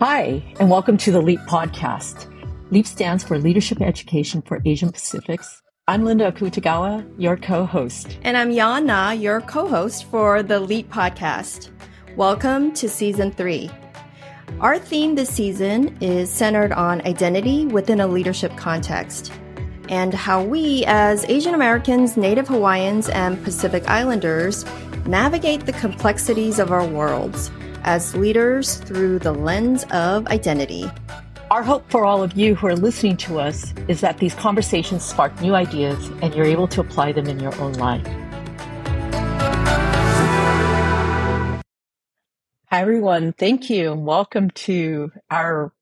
Hi, and welcome to the LEAP podcast. LEAP stands for Leadership Education for Asian Pacifics. I'm Linda Akutagawa, your co host. And I'm Yan Na, your co host for the LEAP podcast. Welcome to season three. Our theme this season is centered on identity within a leadership context and how we, as Asian Americans, Native Hawaiians, and Pacific Islanders, navigate the complexities of our worlds as leaders through the lens of identity. Our hope for all of you who are listening to us is that these conversations spark new ideas and you're able to apply them in your own life. Hi, everyone. Thank you. and Welcome to our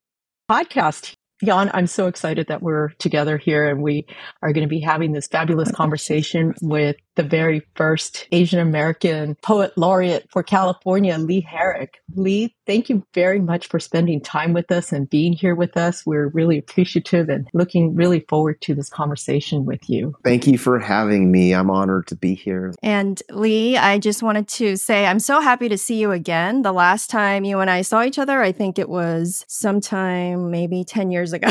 podcast. Jan, I'm so excited that we're together here and we are going to be having this fabulous conversation with the very first Asian American poet laureate for California, Lee Herrick. Lee, thank you very much for spending time with us and being here with us. We're really appreciative and looking really forward to this conversation with you. Thank you for having me. I'm honored to be here. And Lee, I just wanted to say I'm so happy to see you again. The last time you and I saw each other, I think it was sometime maybe 10 years ago.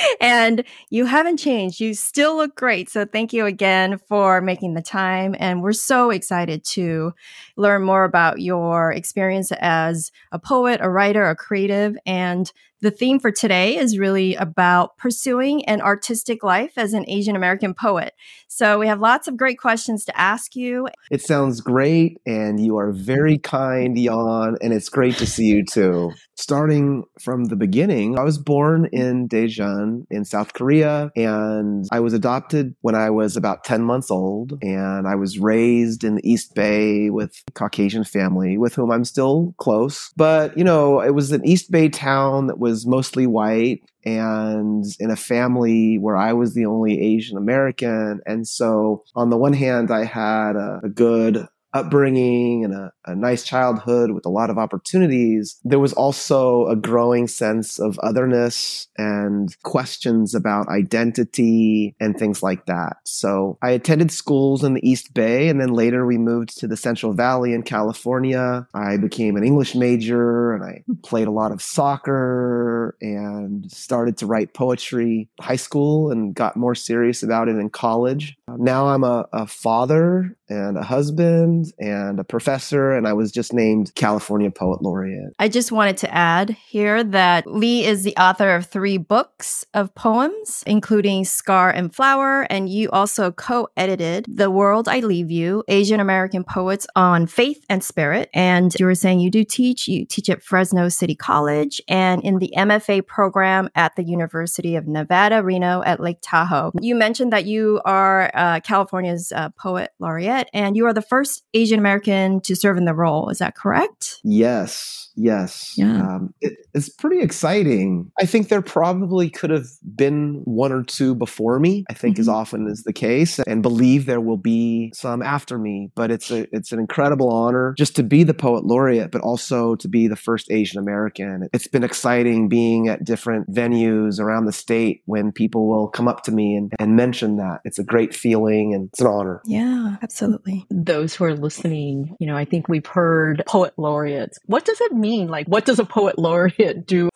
and you haven't changed. You still look great. So thank you again for making the time. And we're so excited to learn more about your experience as a poet, a writer, a creative, and the theme for today is really about pursuing an artistic life as an Asian American poet. So we have lots of great questions to ask you. It sounds great, and you are very kind, Jan, and it's great to see you too. Starting from the beginning, I was born in Daejeon in South Korea, and I was adopted when I was about 10 months old, and I was raised in the East Bay with a Caucasian family with whom I'm still close. But, you know, it was an East Bay town that was was mostly white and in a family where I was the only Asian American. And so, on the one hand, I had a, a good upbringing and a, a, nice childhood with a lot of opportunities, there was also a growing sense of otherness and questions about identity and things like that. So I attended schools in the East Bay and then later we moved to the Central Valley in California. I became an English major and I played a lot of soccer and started to write poetry high school and got more serious about it in college. Now I'm a, a father and a husband and a professor, and I was just named California Poet Laureate. I just wanted to add here that Lee is the author of three books of poems, including Scar and Flower, and you also co edited The World I Leave You Asian American Poets on Faith and Spirit. And you were saying you do teach, you teach at Fresno City College and in the MFA program at the University of Nevada, Reno at Lake Tahoe. You mentioned that you are uh, California's uh, poet laureate and you are the first Asian American to serve in the role. Is that correct? Yes. Yes. Yeah. Um, it, it's pretty exciting. I think there probably could have been one or two before me, I think mm-hmm. as often is the case, and believe there will be some after me. But it's a it's an incredible honor just to be the poet laureate, but also to be the first Asian American. It's been exciting being at different venues around the state when people will come up to me and, and mention that. It's a great feeling and it's an honor. Yeah, absolutely. Those who are listening, you know, I think we've heard poet laureates. What does it mean? Like, what does a poet laureate do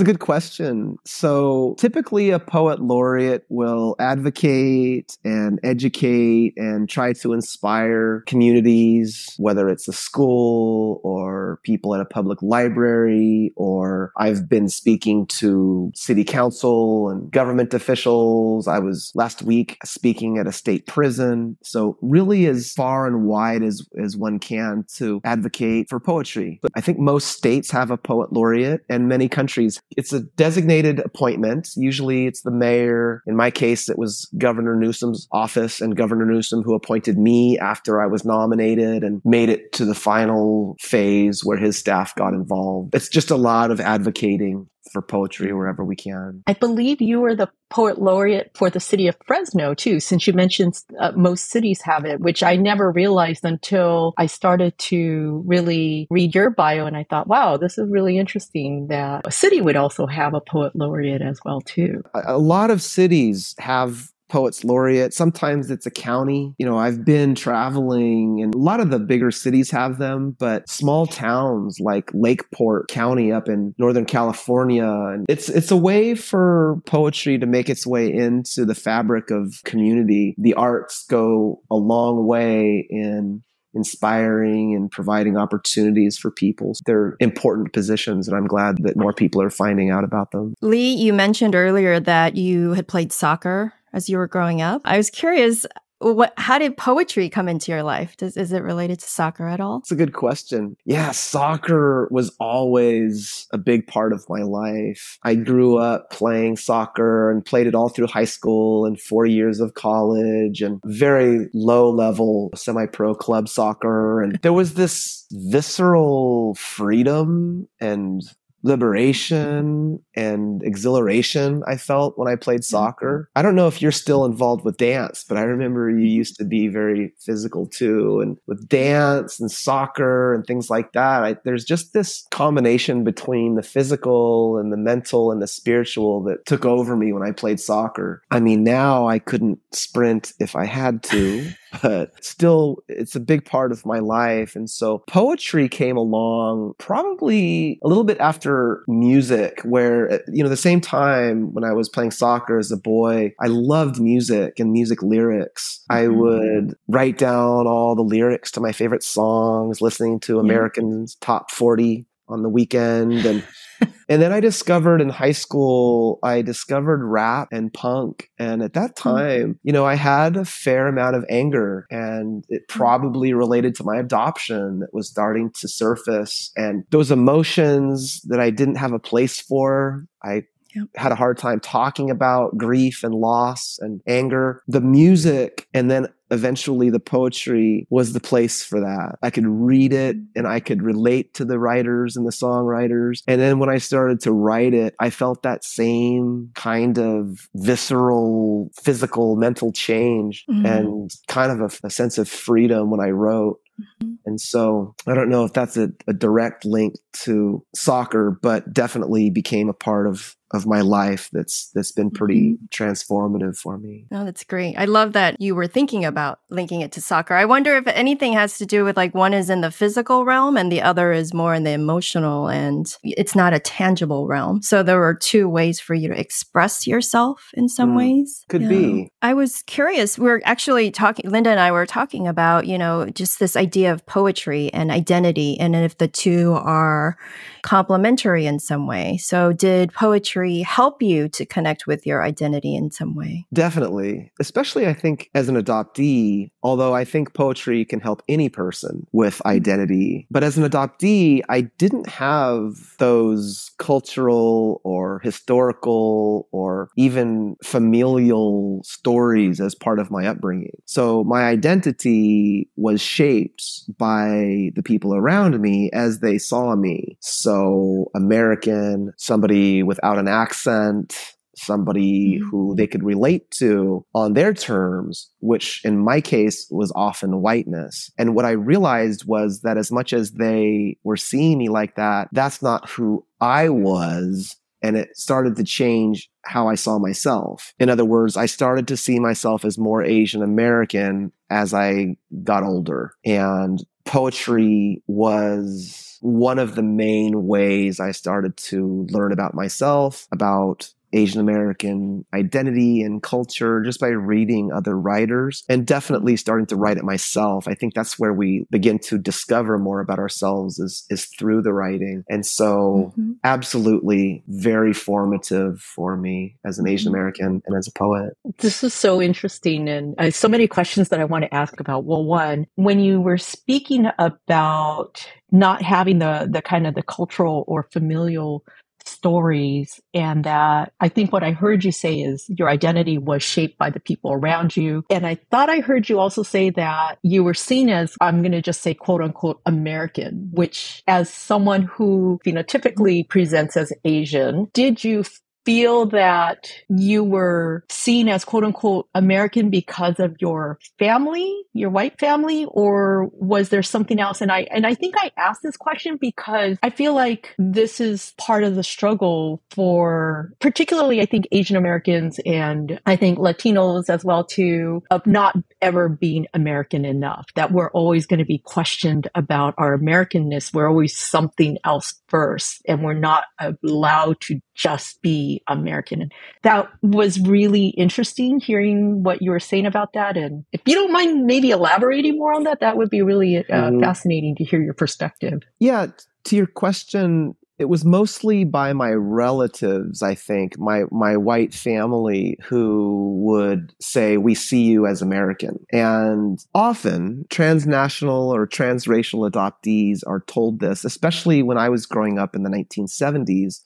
it's a good question. So typically, a poet laureate will advocate and educate and try to inspire communities, whether it's a school or people at a public library, or I've been speaking to city council and government officials. I was last week speaking at a state prison. So, really, as far and wide as, as one can to advocate for poetry. But I think most states have a poet laureate, and many countries it's a designated appointment. Usually it's the mayor. In my case, it was Governor Newsom's office and Governor Newsom who appointed me after I was nominated and made it to the final phase where his staff got involved. It's just a lot of advocating for poetry wherever we can. I believe you were the poet laureate for the city of Fresno too, since you mentioned uh, most cities have it, which I never realized until I started to really read your bio and I thought, wow, this is really interesting that a city would also have a poet laureate as well too. A lot of cities have poets laureate. Sometimes it's a county. You know, I've been traveling and a lot of the bigger cities have them, but small towns like Lakeport County up in Northern California. And it's it's a way for poetry to make its way into the fabric of community. The arts go a long way in inspiring and providing opportunities for people. They're important positions, and I'm glad that more people are finding out about them. Lee, you mentioned earlier that you had played soccer as you were growing up. I was curious what how did poetry come into your life? Does, is it related to soccer at all? It's a good question. Yeah soccer was always a big part of my life. I grew up playing soccer and played it all through high school and four years of college and very low level semi-pro club soccer. And there was this visceral freedom and liberation and exhilaration I felt when I played mm-hmm. soccer. I don't know if you're still involved with dance, but I remember you used to be very physical too. And with dance and soccer and things like that, I, there's just this combination between the physical and the mental and the spiritual that took over me when I played soccer. I mean, now I couldn't sprint if I had to. but still it's a big part of my life. And so poetry came along probably a little bit after music, where, uh, you know, the same time when I was playing soccer as a boy, I loved music and music lyrics. I mm-hmm. would write down all the lyrics to my favorite songs, listening to Americans' yeah. top 40 on the weekend and and then I discovered in high school, I discovered rap and punk. And at that hmm. time, you know, I had a fair amount of anger and it hmm. probably related to my adoption that was starting to surface. And those emotions that I didn't have a place for, I Yep. had a hard time talking about grief and loss and anger. The music and then eventually the poetry was the place for that. I could read it and I could relate to the writers and the songwriters. And then when I started to write it, I felt that same kind of visceral, physical, mental change mm-hmm. and kind of a, a sense of freedom when I wrote. Mm-hmm. And so I don't know if that's a, a, direct link to soccer, but definitely became a part of of my life that's that's been pretty mm-hmm. transformative for me. Oh, that's great. I love that you were thinking about linking it to soccer. I wonder if anything has to do with like one is in the physical realm and the other is more in the emotional and it's not a tangible realm. So there are two ways for you to express yourself in some mm, ways. Could yeah. be. I was curious. We are actually talking Linda and I were talking about, you know, just this idea of poetry and identity and if the two are complementary in some way. So did poetry poetry help you to connect with your identity in some way? Definitely. Especially, I think, as an adoptee, although I think poetry can help any person with mm-hmm. identity. But as an adoptee, I didn't have those cultural or historical or even familial stories as part of my upbringing. So my identity was shaped by the people around me as they saw me. So American, somebody without an accent, somebody mm-hmm. who they could relate to on their terms, which in my case was often whiteness. And what I realized was that as much as they were seeing me like that, that's not who I was. And it started to change how I saw myself. In other words, I started to see myself as more Asian American as I got older. And poetry was one of the main ways I started to learn about myself, about Asian American identity and culture just by reading other writers and definitely starting to write it myself. I think that's where we begin to discover more about ourselves is, is through the writing. And so mm-hmm. absolutely very formative for me as an Asian mm-hmm. American and as a poet. This is so interesting and uh, so many questions that I want to ask about. Well, one, when you were speaking about not having the the kind of the cultural or familial stories and that I think what I heard you say is your identity was shaped by the people around you. And I thought I heard you also say that you were seen as, I'm going to just say quote unquote American, which as someone who phenotypically presents as Asian, did you feel that you were seen as quote unquote American because of your family, your white family, or was there something else? And I, and I think I asked this question because I feel like this is part of the struggle for particularly, I think Asian Americans and I think Latinos as well too, of not ever being American enough, that we're always going to be questioned about our Americanness. We're always something else first and we're not allowed to just be American. And that was really interesting hearing what you were saying about that. And if you don't mind maybe elaborating more on that, that would be really uh, mm. fascinating to hear your perspective. Yeah. To your question, it was mostly by my relatives i think my my white family who would say we see you as american. And often transnational or transracial adoptees are told this especially when i was growing up in the 1970s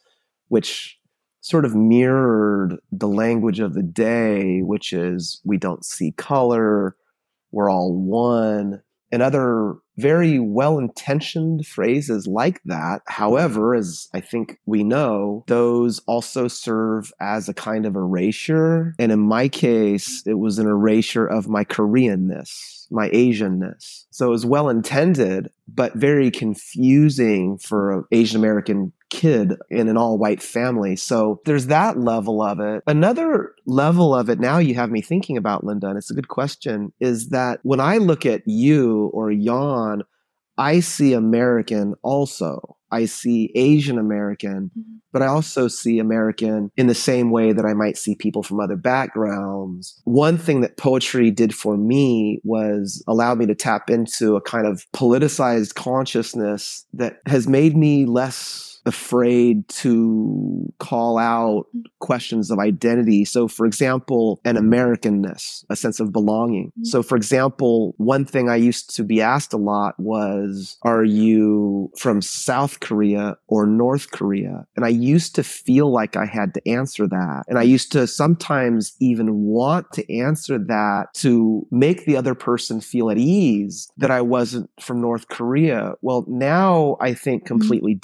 which sort of mirrored the language of the day which is we don't see color. We're all one and other very well intentioned phrases like that. However, as I think we know, those also serve as a kind of erasure. And in my case, it was an erasure of my Koreanness, my Asianness. So it was well intended, but very confusing for an Asian American kid in an all white family. So there's that level of it. Another level of it now you have me thinking about, Linda, and it's a good question, is that when I look at you or Jan, I see American also. I see Asian American, mm-hmm. but I also see American in the same way that I might see people from other backgrounds. One thing that poetry did for me was allow me to tap into a kind of politicized consciousness that has made me less afraid to call out questions of identity. So, for example, an Americanness, a sense of belonging. Mm-hmm. So, for example, one thing I used to be asked a lot was, Are you from South Korea or North Korea? And I used to feel like I had to answer that. And I used to sometimes even want to answer that to make the other person feel at ease that I wasn't from North Korea. Well, now I think mm-hmm. completely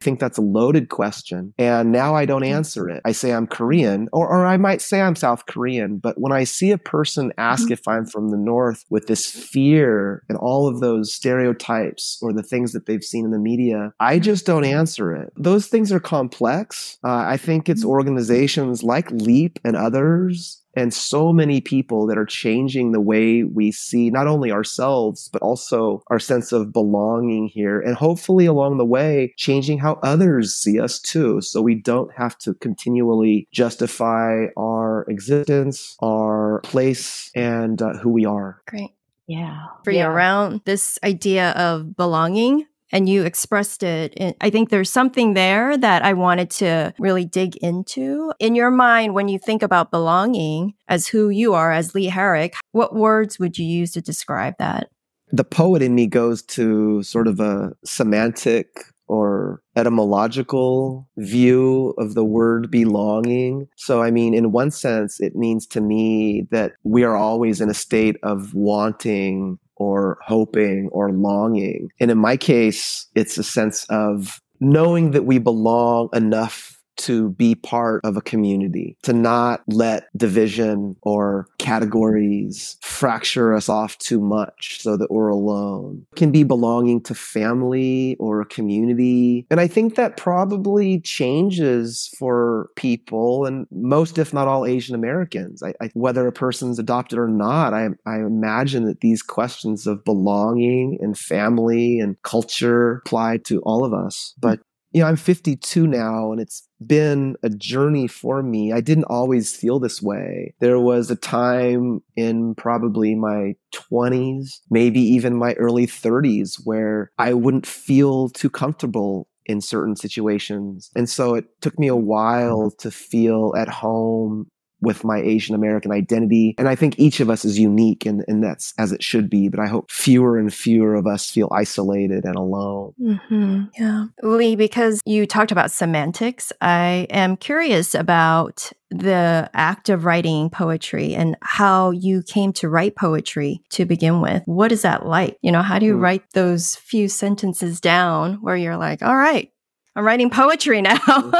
think that's a loaded question. And now I don't answer it. I say I'm Korean, or, or I might say I'm South Korean. But when I see a person ask mm-hmm. if I'm from the North with this fear and all of those stereotypes or the things that they've seen in the media, I just don't answer it. Those things are complex. Uh, I think it's mm-hmm. organizations like LEAP and others and so many people that are changing the way we see not only ourselves, but also our sense of belonging here. And hopefully along the way, changing how others see us too. So we don't have to continually justify our existence, our place, and uh, who we are. Great. Yeah. For yeah. you around this idea of belonging, and you expressed it. I think there's something there that I wanted to really dig into. In your mind, when you think about belonging as who you are, as Lee Herrick, what words would you use to describe that? The poet in me goes to sort of a semantic or etymological view of the word belonging. So, I mean, in one sense, it means to me that we are always in a state of wanting or hoping or longing. And in my case, it's a sense of knowing that we belong enough to be part of a community, to not let division or categories fracture us off too much so that we're alone. It can be belonging to family or a community. And I think that probably changes for people and most, if not all, Asian Americans. I, I, whether a person's adopted or not, I, I imagine that these questions of belonging and family and culture apply to all of us. But you know, I'm 52 now and it's been a journey for me. I didn't always feel this way. There was a time in probably my 20s, maybe even my early 30s, where I wouldn't feel too comfortable in certain situations. And so it took me a while mm-hmm. to feel at home with my Asian American identity. And I think each of us is unique and, and that's as it should be. But I hope fewer and fewer of us feel isolated and alone. Mm-hmm. Yeah. Lee, because you talked about semantics, I am curious about the act of writing poetry and how you came to write poetry to begin with. What is that like? You know, how do you mm. write those few sentences down where you're like, all right, I'm writing poetry now?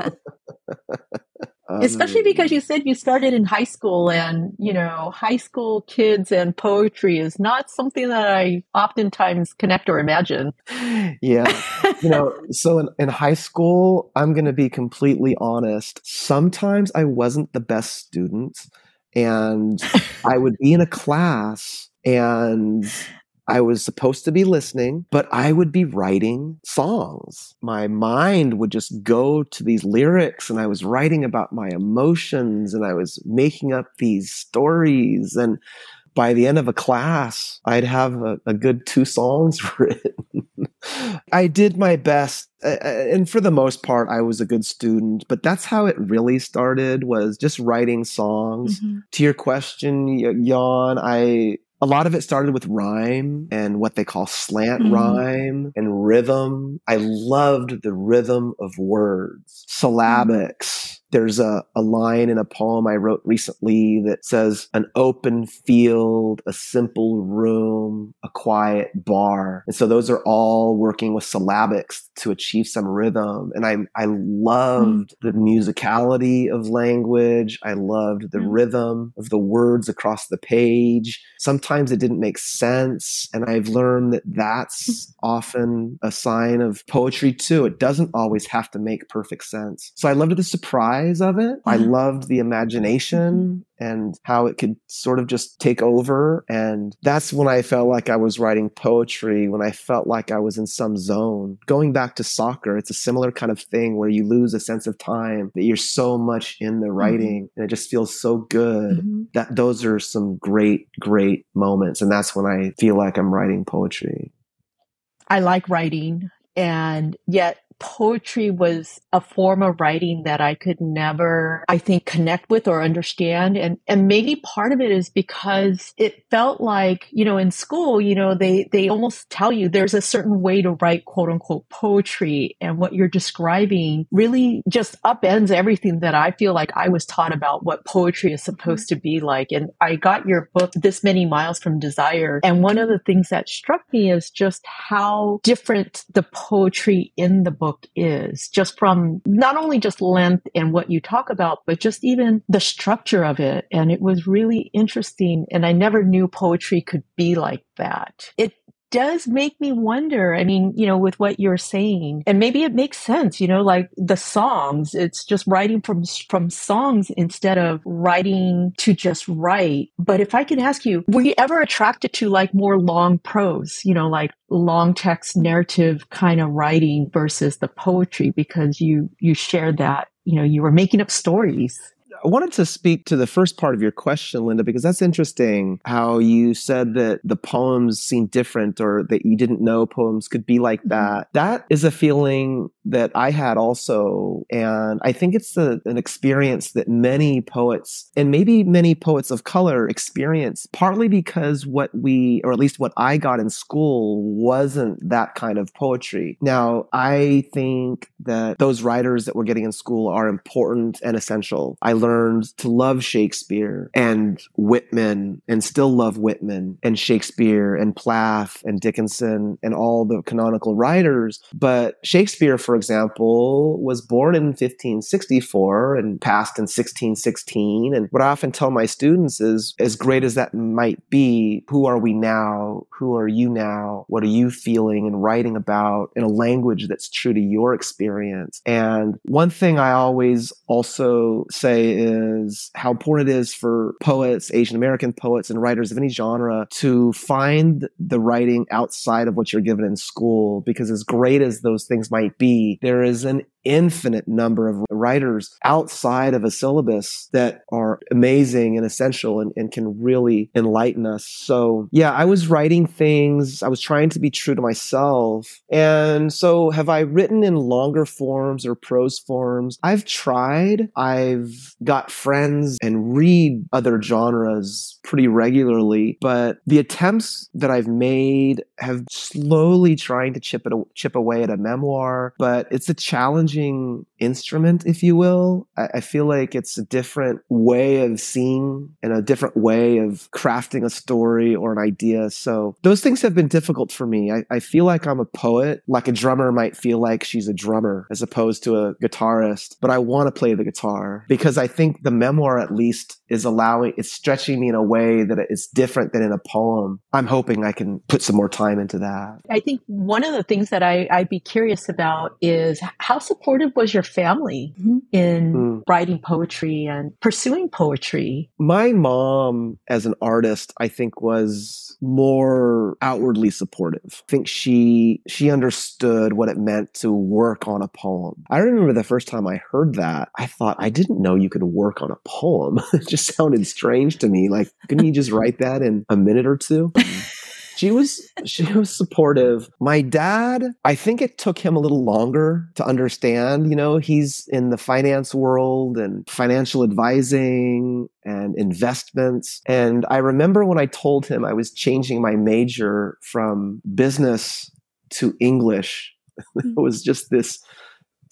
Especially um, because you said you started in high school and, you know, high school kids and poetry is not something that I oftentimes connect or imagine. Yeah. you know, so in, in high school, I'm going to be completely honest. Sometimes I wasn't the best student and I would be in a class and I was supposed to be listening, but I would be writing songs. My mind would just go to these lyrics and I was writing about my emotions and I was making up these stories. And by the end of a class, I'd have a, a good two songs written. I did my best. And for the most part, I was a good student, but that's how it really started was just writing songs. Mm-hmm. To your question, Jan, I a lot of it started with rhyme and what they call slant mm-hmm. rhyme and rhythm. I loved the rhythm of words, syllabics. There's a, a line in a poem I wrote recently that says, an open field, a simple room, a quiet bar. And so those are all working with syllabics to achieve some rhythm. And I, I loved mm. the musicality of language. I loved the mm. rhythm of the words across the page. Sometimes it didn't make sense. And I've learned that that's mm. often a sign of poetry too. It doesn't always have to make perfect sense. So I loved the surprise size of it. I loved the imagination and how it could sort of just take over. And that's when I felt like I was writing poetry, when I felt like I was in some zone. Going back to soccer, it's a similar kind of thing where you lose a sense of time, that you're so much in the mm-hmm. writing mm-hmm. and it just feels so good. Mm-hmm. That those are some great, great moments. And that's when I feel like I'm writing poetry. I like writing and yet poetry was a form of writing that I could never, I think, connect with or understand. And, and maybe part of it is because it felt like, you know, in school, you know, they, they almost tell you there's a certain way to write quote unquote poetry. And what you're describing really just upends everything that I feel like I was taught about what poetry is mm-hmm. supposed to be like. And I got your book, This Many Miles from Desire. And one of the things that struck me is just how different the poetry in the book book is just from not only just length and what you talk about, but just even the structure of it. And it was really interesting. And I never knew poetry could be like that. It does make me wonder. I mean, you know, with what you're saying, and maybe it makes sense, you know, like the songs, it's just writing from, from songs instead of writing to just write. But if I can ask you, were you ever attracted to like more long prose, you know, like long text narrative kind of writing versus the poetry because you, you shared that, you know, you were making up stories. I wanted to speak to the first part of your question, Linda, because that's interesting how you said that the poems seem different or that you didn't know poems could be like mm-hmm. that. That is a feeling that I had also. And I think it's a, an experience that many poets and maybe many poets of color experience, partly because what we, or at least what I got in school, wasn't that kind of poetry. Now, I think that those writers that we're getting in school are important and essential. I learned learned to love Shakespeare and Whitman and still love Whitman and Shakespeare and Plath and Dickinson and all the canonical writers. But Shakespeare, for example, was born in 1564 and passed in 1616. And what I often tell my students is, as great as that might be, who are we now? Who are you now? What are you feeling and writing about in a language that's true to your experience? And one thing I always also say is how important it is for poets, Asian American poets, and writers of any genre to find the writing outside of what you're given in school. Because as great as those things might be, there is an infinite number of writers outside of a syllabus that are amazing and essential and, and can really enlighten us. So, yeah, I was writing things, I was trying to be true to myself. And so, have I written in longer forms or prose forms? I've tried. I've got friends and read other genres pretty regularly, but the attempts that I've made have slowly trying to chip it chip away at a memoir, but it's a challenge instrument, if you will. I, I, feel like it's a different way of seeing and a different way of crafting a story or an idea. So those things have been difficult for me. I, I feel like I'm a poet, like a drummer might feel like she's a drummer as opposed to a guitarist, but I want to play the guitar because I think the memoir at least is allowing, it's stretching me in a way that it's different than in a poem. I'm hoping I can put some more time into that. I think one of the things that I, I'd be curious about is how supportive was your family mm-hmm. in mm. writing poetry and pursuing poetry? My mom, as an artist, I think was more outwardly supportive. I think she she understood what it meant to work on a poem. I remember the first time I heard that, I thought I didn't know you could work on a poem. it just sounded strange to me. Like, couldn't you just write that in a minute or two? she was she was supportive. My dad, I think it took him a little longer to understand, you know, he's in the finance world and financial advising and investments. And I remember when I told him I was changing my major from business to English, it was just this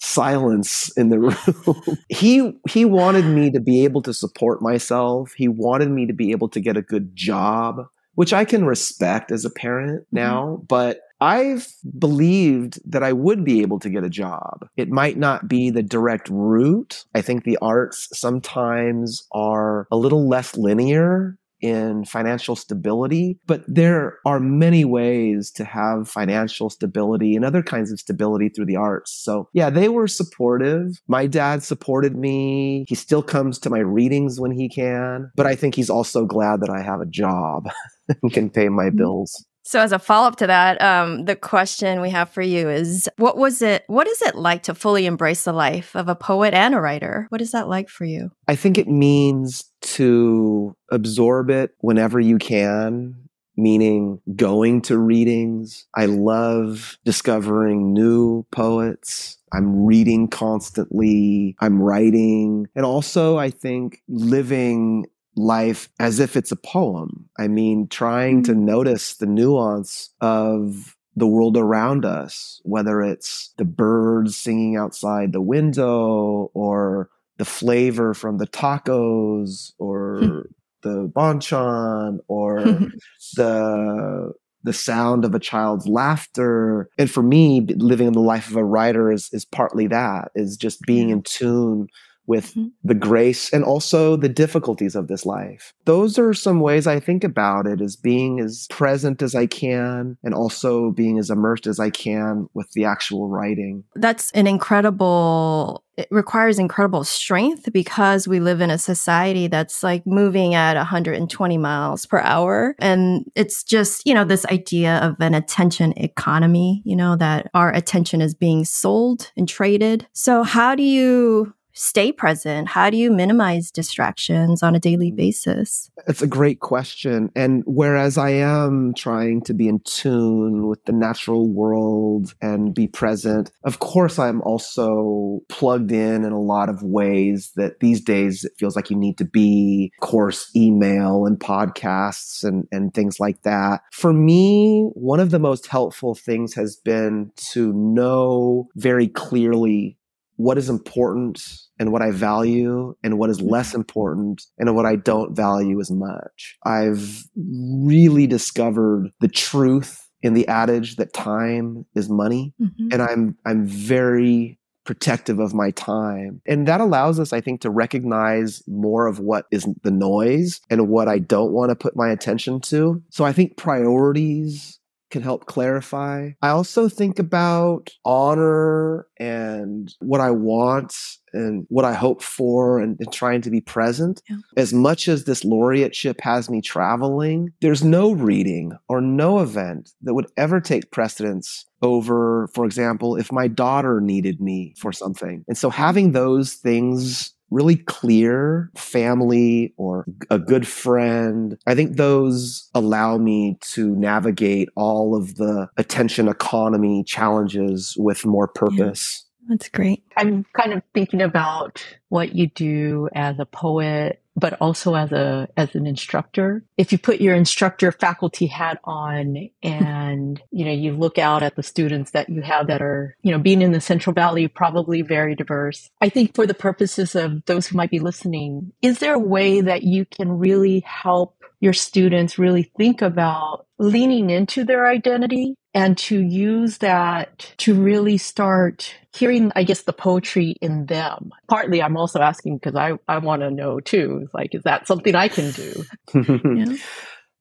silence in the room. he he wanted me to be able to support myself. He wanted me to be able to get a good job which I can respect as a parent mm-hmm. now, mm-hmm. but I've believed that I would be able to get a job. It might not be the direct route. I think the arts sometimes are a little less linear in financial stability, but there are many ways to have financial stability and other kinds of stability through the arts. So, yeah, they were supportive. My dad supported me. He still comes to my readings when he can, but I think he's also glad that I have a job and can pay my mm-hmm. bills. So, as a follow up to that, um, the question we have for you is what was it, what is it like to fully embrace the life of a poet and a writer? What is that like for you? I think it means to absorb it whenever you can, meaning going to readings. I love discovering new poets. I'm reading constantly. I'm writing. And also, I think living life as if it's a poem. I mean, trying to mm-hmm. notice the nuance of the world around us, whether it's the birds singing outside the window or the flavor from the tacos or the banchan or the the sound of a child's laughter. And for me, living in the life of a writer is is partly that, is just being in tune with mm-hmm. the grace and also the difficulties of this life. Those are some ways I think about it as being as present as I can and also being as immersed as I can with the actual writing. That's an incredible it requires incredible strength because we live in a society that's like moving at 120 miles per hour. And it's just, you know, this idea of an attention economy, you know, that our attention is being sold and traded. So, how do you stay present? How do you minimize distractions on a daily mm. basis? It's a great question. And whereas I am trying to be in tune with the natural world and be present, of course, I'm also plugged in in a lot of ways that these days it feels like you need to be, of course, email and podcasts and, and things like that. For me, one of the most helpful things has been to know very clearly what is important and what I value and what is less mm-hmm. important and what I don't value as much. I've really discovered the truth in the adage that time is money mm-hmm. and I'm I'm very protective of my time. And that allows us I think to recognize more of what is the noise and what I don't want to put my attention to. So I think priorities can help clarify. I also think about honor and what I want and what I hope for and, and trying to be present. Yeah. As much as this laureateship has me traveling, there's no reading or no event that would ever take precedence over, for example, if my daughter needed me for something. And so having those things really clear family or a good friend. I think those allow me to navigate all of the attention economy challenges with more purpose. Yeah, that's great. I'm kind of thinking about what you do as a poet but also as a as an instructor. If you put your instructor faculty hat on and you know you look out at the students that you have that are you know being in the Central Valley probably very diverse. I think for the purposes of those who might be listening, is there a way that you can really help your students really think about leaning into their identity and to use that to really start hearing, I guess, the poetry in them. Partly, I'm also asking because I, I want to know too. Like, is that something I can do? yeah.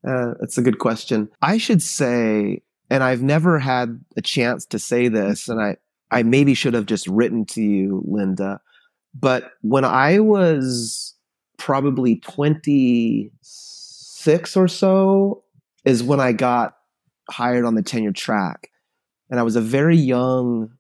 uh, that's a good question. I should say, and I've never had a chance to say this, and I, I maybe should have just written to you, Linda. But when I was probably 26 or so, is when I got hired on the tenure track. And I was a very young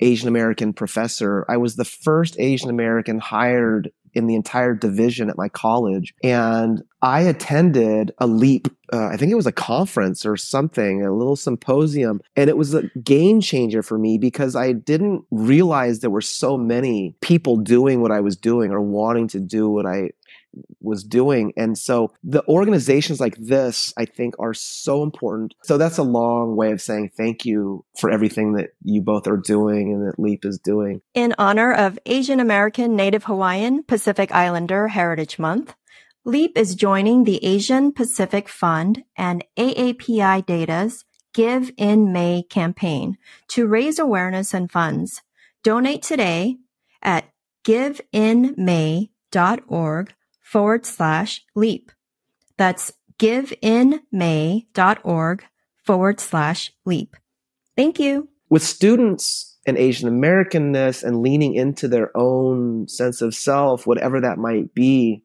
Asian American professor. I was the first Asian American hired in the entire division at my college. And I attended a LEAP, uh, I think it was a conference or something, a little symposium. And it was a game changer for me because I didn't realize there were so many people doing what I was doing or wanting to do what I was doing. And so the organizations like this, I think, are so important. So that's a long way of saying thank you for everything that you both are doing and that LEAP is doing. In honor of Asian American Native Hawaiian Pacific Islander Heritage Month, LEAP is joining the Asian Pacific Fund and AAPI Data's Give in May campaign to raise awareness and funds. Donate today at giveinmay.org forward slash leap. That's giveinmay.org forward slash leap. Thank you. With students and Asian Americanness and leaning into their own sense of self, whatever that might be,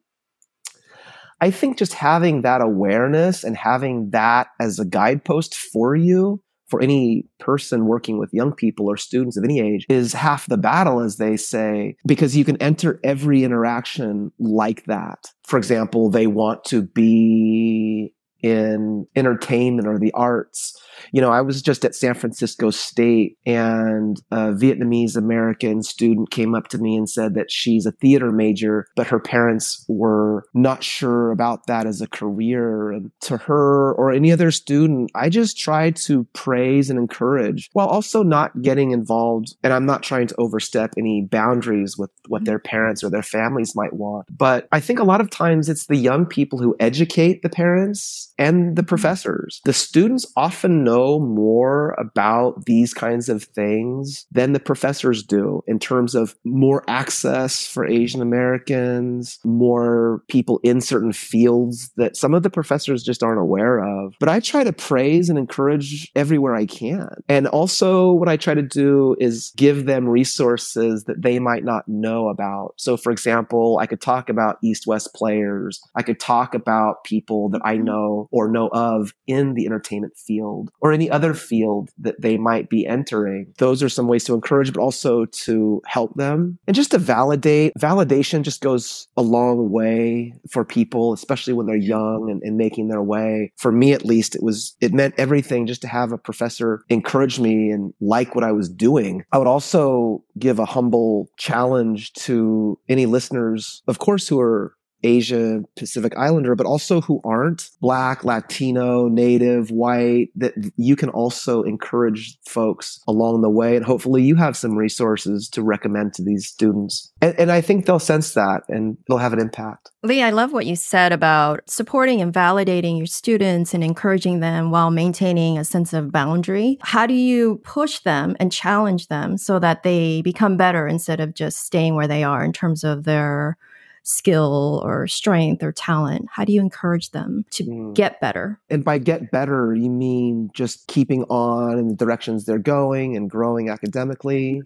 I think just having that awareness and having that as a guidepost for you for any person working with young people or students of any age is half the battle, as they say, because you can enter every interaction like that. For example, they want to be in entertainment or the arts. You know, I was just at San Francisco State and a Vietnamese American student came up to me and said that she's a theater major, but her parents were not sure about that as a career. And to her or any other student, I just try to praise and encourage while also not getting involved. And I'm not trying to overstep any boundaries with what their parents or their families might want. But I think a lot of times it's the young people who educate the parents and the mm-hmm. professors. The students often know more about these kinds of things than the professors do in terms of more access for Asian Americans, more people in certain fields that some of the professors just aren't aware of. But I try to praise and encourage everywhere I can. And also, what I try to do is give them resources that they might not know about. So, for example, I could talk about East West players, I could talk about people that I mm-hmm. know or know of in the entertainment field or any other field that they might be entering. Those are some ways to encourage, but also to help them and just to validate. Validation just goes a long way for people, especially when they're young and, and making their way. For me, at least, it was, it meant everything just to have a professor encourage me and like what I was doing. I would also give a humble challenge to any listeners, of course, who are Asia Pacific Islander, but also who aren't Black, Latino, Native, white, that you can also encourage folks along the way. And hopefully you have some resources to recommend to these students. And, and I think they'll sense that and they'll have an impact. Lee, I love what you said about supporting and validating your students and encouraging them while maintaining a sense of boundary. How do you push them and challenge them so that they become better instead of just staying where they are in terms of their skill or strength or talent? How do you encourage them to mm. get better? And by get better, you mean just keeping on in the directions they're going and growing academically?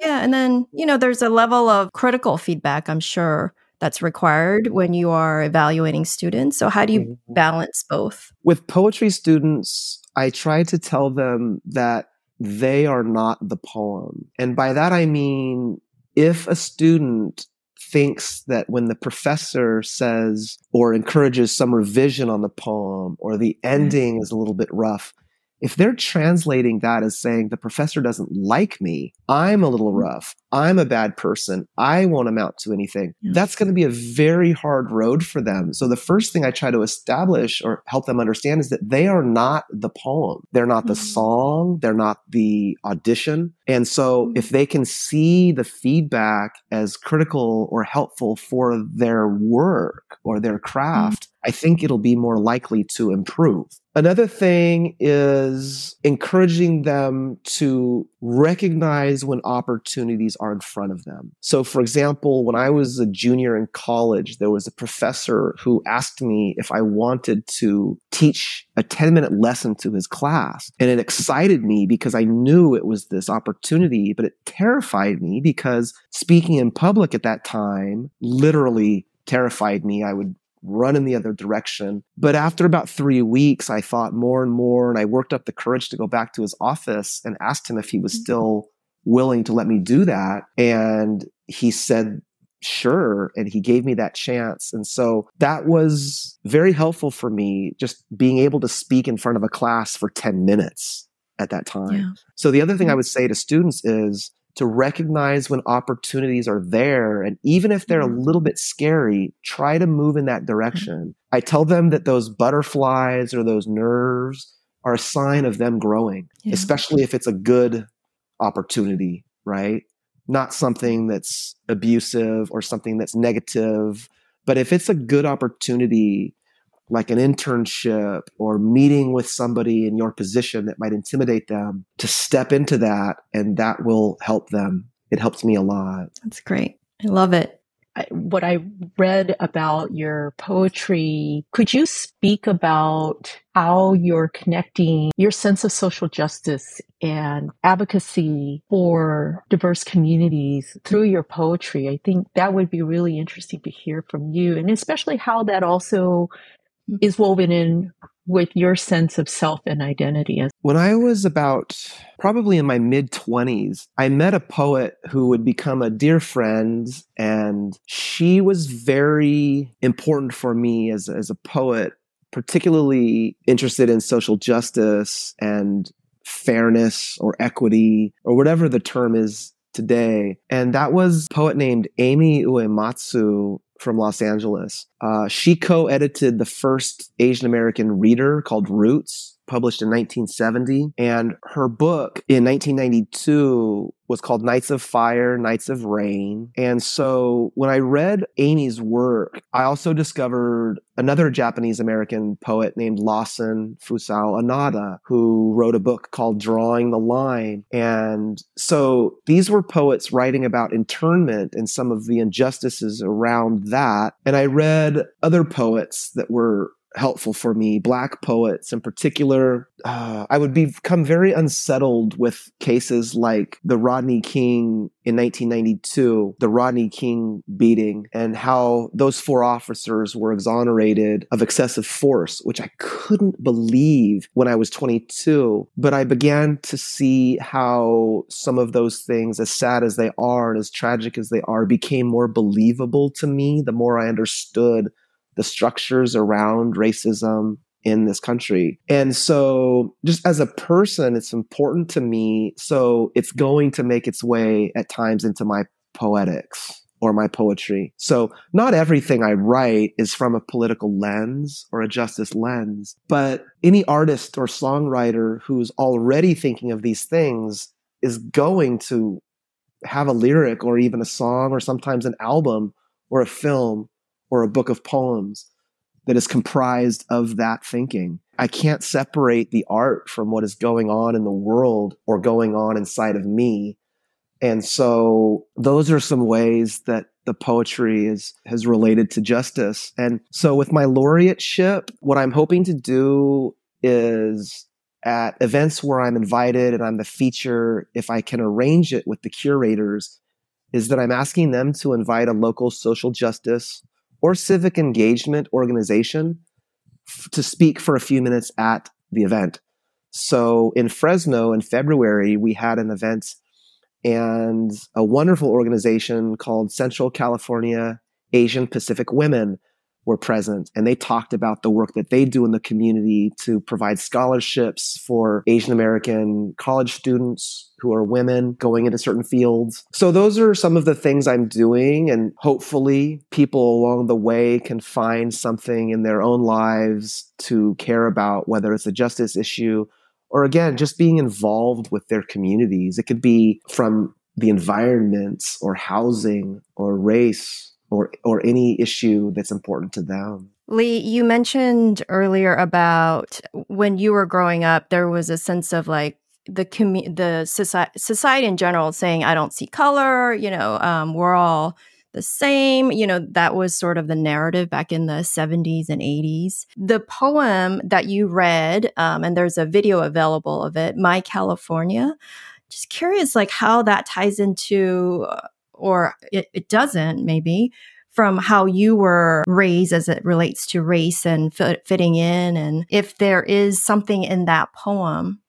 Yeah. And then, you know, there's a level of critical feedback, I'm sure. That's required when you are evaluating students. So, how do you mm-hmm. balance both? With poetry students, I try to tell them that they are not the poem. And by that, I mean, if a student thinks that when the professor says or encourages some revision on the poem or the mm-hmm. ending is a little bit rough, if they're translating that as saying the professor doesn't like me, I'm a little rough, I'm a bad person, I won't amount to anything, yeah. that's going to be a very hard road for them. So the first thing I try to establish or help them understand is that they are not the poem. They're not the mm-hmm. song. They're not the audition. And so mm-hmm. if they can see the feedback as critical or helpful for their work or their craft, I think it'll be more likely to improve. Another thing is encouraging them to recognize when opportunities are in front of them. So, for example, when I was a junior in college, there was a professor who asked me if I wanted to teach a 10 minute lesson to his class. And it excited me because I knew it was this opportunity, but it terrified me because speaking in public at that time literally terrified me. I would run in the other direction. But after about three weeks, I thought more and more, and I worked up the courage to go back to his office and asked him if he was mm-hmm. still willing to let me do that. And he said, sure. And he gave me that chance. And so that was very helpful for me, just being able to speak in front of a class for 10 minutes at that time. Yeah. So the other thing I mm-hmm. would say to students is, to recognize when opportunities are there. And even if they're a mm-hmm. little bit scary, try to move in that mm-hmm. direction. I tell them that those butterflies or those nerves are a sign of them growing, yeah. especially if it's a good opportunity, right? Not something that's abusive or something that's negative. But if it's a good opportunity, like an internship or meeting with somebody in your position that might intimidate them to step into that and that will help them. It helps me a lot. That's great. I love it. What I read about your poetry, could you speak about how you're connecting your sense of social justice and advocacy for diverse communities through your poetry? I think that would be really interesting to hear from you, and especially how that also mm-hmm. is woven in with your sense of self and identity. When I was about probably in my mid 20s, I met a poet who would become a dear friend, and she was very important for me as, as a poet, particularly interested in social justice and fairness or equity or whatever the term is today. And that was a poet named Amy Uyematsu from Los Angeles. Uh, she co edited the first Asian American reader called Roots, published in 1970. And her book in 1992 was called Nights of Fire, Nights of Rain. And so when I read Amy's work, I also discovered another Japanese American poet named Lawson Fusao Inada, who wrote a book called Drawing the Line. And so these were poets writing about internment and some of the injustices around that. And I read other poets that were helpful for me. Black poets in particular. Uh, I would become very unsettled with cases like the Rodney King in 1992, the Rodney King beating, and how those four officers were exonerated of excessive force, which I couldn't believe when I was 22. But I began to see how some of those things, as sad as they are and as tragic as they are, became more believable to me the more I understood the structures around racism in this country. And so, just as a person, it's important to me. So, it's going to make its way at times into my poetics or my poetry. So, not everything I write is from a political lens or a justice lens, but any artist or songwriter who's already thinking of these things is going to have a lyric or even a song or sometimes an album or a film or a book of poems that is comprised of that thinking. I can't separate the art from what is going on in the world or going on inside of me. And so those are some ways that the poetry is has related to justice. And so with my laureateship, what I'm hoping to do is at events where I'm invited and I'm the feature, if I can arrange it with the curators, is that I'm asking them to invite a local social justice or civic engagement organization f- to speak for a few minutes at the event. So in Fresno in February, we had an event and a wonderful organization called Central California Asian Pacific Women were present and they talked about the work that they do in the community to provide scholarships for Asian American college students who are women going into certain fields. So those are some of the things I'm doing and hopefully people along the way can find something in their own lives to care about whether it's a justice issue or again just being involved with their communities. It could be from the environment or housing or race or or any issue that's important to them. Lee, you mentioned earlier about when you were growing up, there was a sense of like the commu- the society, society in general saying, "I don't see color." You know, um, we're all the same. You know, that was sort of the narrative back in the 70s and 80s. The poem that you read, um, and there's a video available of it, My California. Just curious, like how that ties into uh, or it, it doesn't maybe from how you were raised as it relates to race and fit, fitting in. And if there is something in that poem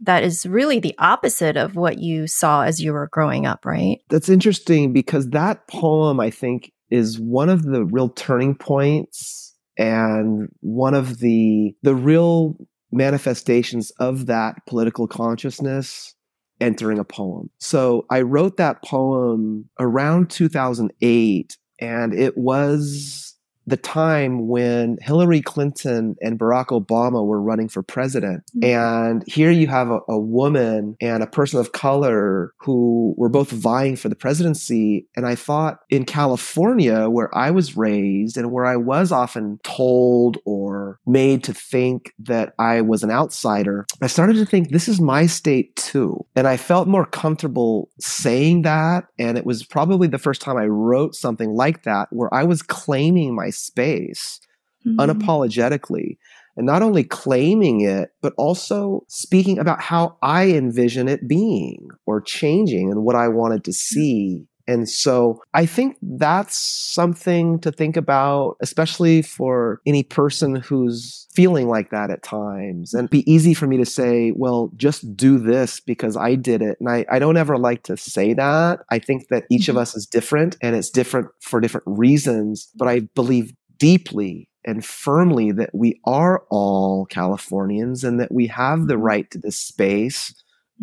that is really the opposite of what you saw as you were growing up right? That's interesting because that poem i think is one of the real turning points and one of the the real manifestations of that political consciousness entering a poem. So I wrote that poem around 2008, and it was the time when Hillary Clinton and Barack Obama were running for president. Mm-hmm. And here you have a, a, woman and a person of color who were both vying for the presidency. And I thought in California, where I was raised and where I was often told or made to think that I was an outsider, I started to think this is my state too. And I felt more comfortable saying that. And it was probably the first time I wrote something like that where I was claiming my space mm-hmm. unapologetically and not only claiming it, but also speaking about how I envision it being or changing and what I wanted to mm. see. And so I think that's something to think about, especially for any person who's feeling like that at times. And be easy for me to say, well, just do this because I did it. And I, I don't ever like to say that. I think that each of mm-hmm. us is different and it's different for different reasons. But I believe deeply and firmly that we are all Californians and that we have the mm-hmm. right to this space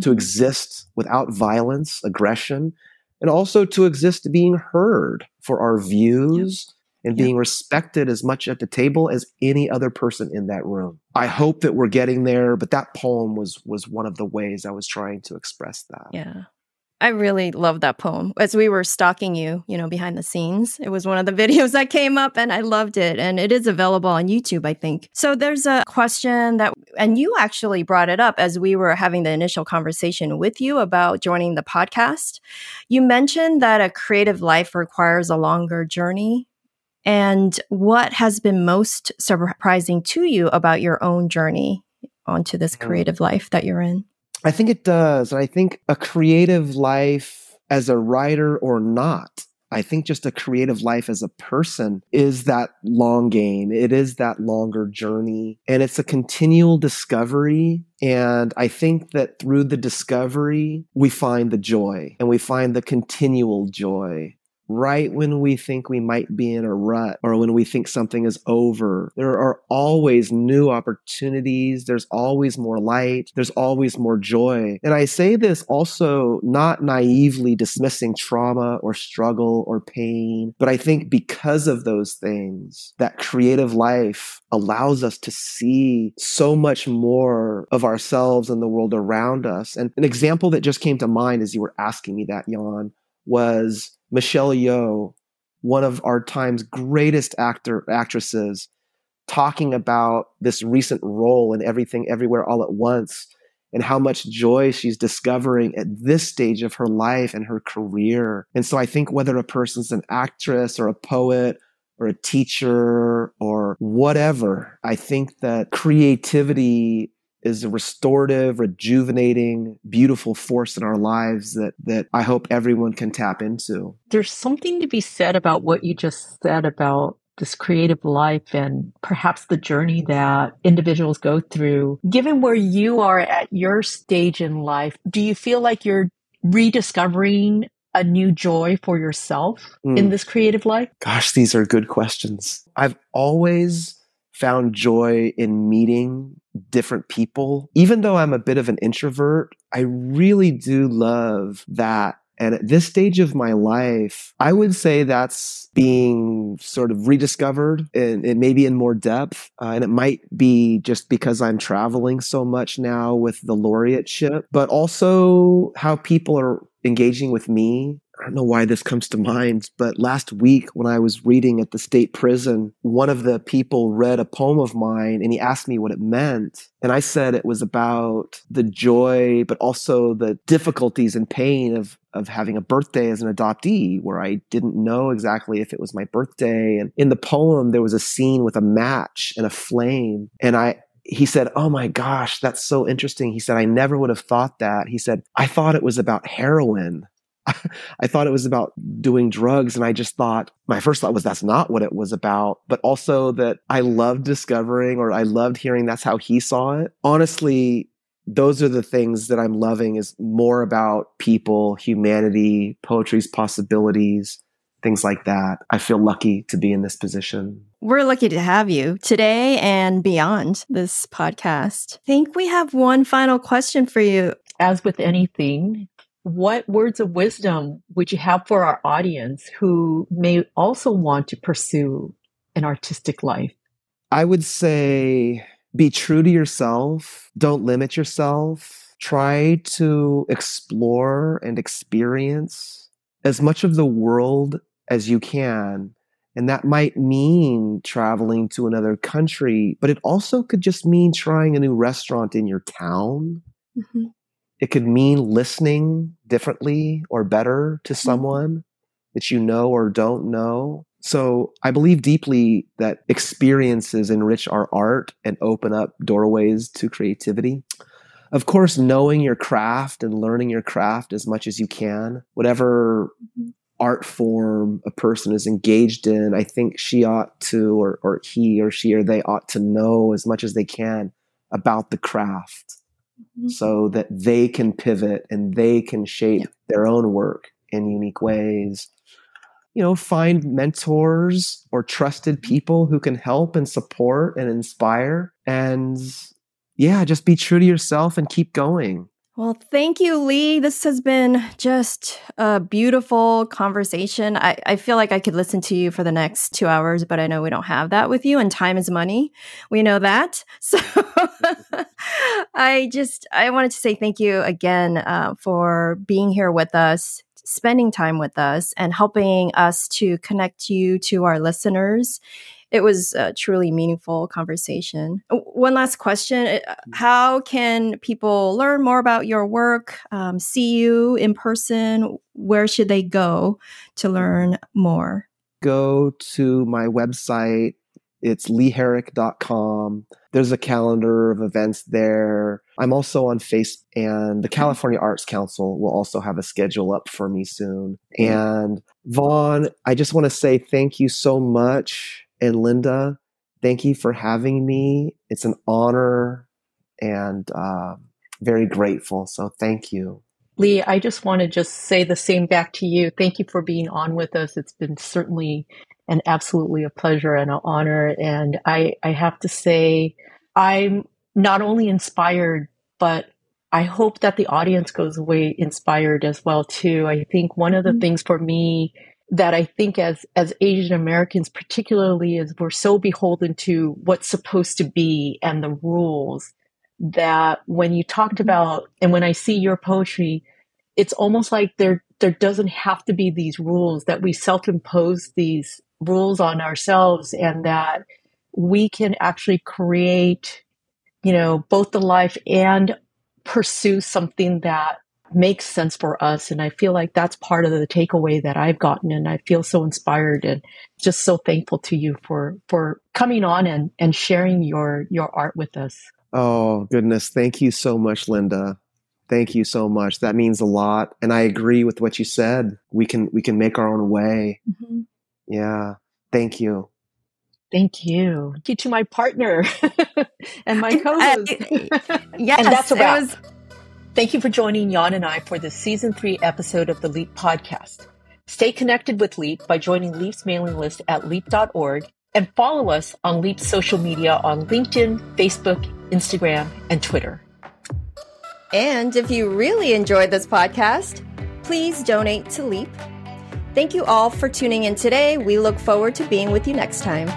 to mm-hmm. exist without violence, aggression, and also to exist being heard for our views and being respected as much at the table as any other person in that room. I hope that we're getting there, but that poem was was one of the ways I was trying to express that. Yeah. I really love that poem. As we were stalking you, you know, behind the scenes, it was one of the videos that came up and I loved it. And it is available on YouTube, I think. So there's a question that, and you actually brought it up as we were having the initial conversation with you about joining the podcast. You mentioned that a creative life requires a longer journey. And what has been most surprising to you about your own journey onto this mm. creative life that you're in? I think it does. And I think a creative life as a writer or not, I think just a creative life as a person is that long game. It is that longer journey and it's a continual discovery. And I think that through the discovery, we find the joy and we find the continual joy right when we think we might be in a rut or when we think something is over. There are always new opportunities. There's always more light. There's always more joy. And I say this also not naively dismissing trauma or struggle or pain, but I think because of those things, that creative life allows us to see so much more of ourselves and the world around us. And an example that just came to mind as you were asking me that, Jan, was Michelle Yeoh, one of our time's greatest actor actresses, talking about this recent role in Everything Everywhere All at Once and how much joy she's discovering at this stage of her life and her career. And so I think whether a person's an actress or a poet or a teacher or whatever, I think that creativity is a restorative, rejuvenating, beautiful force in our lives that that I hope everyone can tap into. There's something to be said about what you just said about this creative life and perhaps the journey that individuals go through. Given where you are at your stage in life, do you feel like you're rediscovering a new joy for yourself mm. in this creative life? Gosh, these are good questions. I've always found joy in meeting different people. Even though I'm a bit of an introvert, I really do love that and at this stage of my life, I would say that's being sort of rediscovered and, maybe in more depth. Uh, and it might be just because I'm traveling so much now with the laureateship, but also how people are engaging with me I don't know why this comes to mind, but last week when I was reading at the state prison, one of the people read a poem of mine and he asked me what it meant. And I said it was about the joy, but also the difficulties and pain of, of having a birthday as an adoptee, where I didn't know exactly if it was my birthday. And in the poem, there was a scene with a match and a flame. And I, he said, Oh my gosh, that's so interesting. He said, I never would have thought that. He said, I thought it was about heroin. I thought it was about doing drugs. And I just thought, my first thought was that's not what it was about. But also that I loved discovering or I loved hearing that's how he saw it. Honestly, those are the things that I'm loving is more about people, humanity, poetry's possibilities, things like that. I feel lucky to be in this position. We're lucky to have you today and beyond this podcast. I think we have one final question for you. As with anything, what words of wisdom would you have for our audience who may also want to pursue an artistic life? I would say be true to yourself, don't limit yourself, try to explore and experience as much of the world as you can. And that might mean traveling to another country, but it also could just mean trying a new restaurant in your town. Mm-hmm. It could mean listening differently or better to mm-hmm. someone that you know or don't know. So I believe deeply that experiences enrich our art and open up doorways to creativity. Of course, knowing your craft and learning your craft as much as you can, whatever mm-hmm. art form a person is engaged in, I think she ought to, or, or he or she or they ought to know as much as they can about the craft mm-hmm. so that they can pivot and they can shape yeah. their own work in unique ways. You know, find mentors or trusted mm-hmm. people who can help and support and inspire. And yeah, just be true to yourself and keep going. Well, thank you, Lee. This has been just a beautiful conversation. I, I feel like I could listen to you for the next two hours, but I know we don't have that with you, and time is money. We know that. So I just I wanted to say thank you again uh, for being here with us, spending time with us, and helping us to connect you to our listeners it was a truly meaningful conversation. Uh, one last question uh, mm. How can people learn more about your work, um, see you in person? Where should they go to learn more? Go to my website. It's leeherrick.com. There's a calendar of events there. I'm also on Facebook, and the California Arts Council will also have a schedule up for me soon. And Vaughn, I just want to say thank you so much and Linda, thank you for having me. It's an honor and uh, very grateful. So thank you. Lee, I just want to just say the same back to you. Thank you for being on with us. It's been certainly and absolutely a pleasure and an honor. And I, I have to say, I'm not only inspired, but I hope that the audience goes away inspired as well too. I think one of the mm-hmm. things for me that I think as as Asian Americans particularly is we're so beholden to what's supposed to be and the rules that when you talked about and when I see your poetry it's almost like there there doesn't have to be these rules that we self-impose these rules on ourselves and that we can actually create you know both the life and pursue something that makes sense for us. And I feel like that's part of the takeaway that I've gotten. And I feel so inspired and just so thankful to you for, for coming on and, and sharing your, your art with us. Oh, goodness. Thank you so much, Linda. Thank you so much. That means a lot. And I agree with what you said. We can, we can make our own way. Mm-hmm. Yeah. Thank you. Thank you. Thank you to my partner and my co-host. yes, and that's about. Thank you for joining Jan and I for this season three episode of the LEAP podcast. Stay connected with LEAP by joining LEAP's mailing list at leap.org and follow us on LEAP's social media on LinkedIn, Facebook, Instagram, and Twitter. And if you really enjoyed this podcast, please donate to LEAP. Thank you all for tuning in today. We look forward to being with you next time.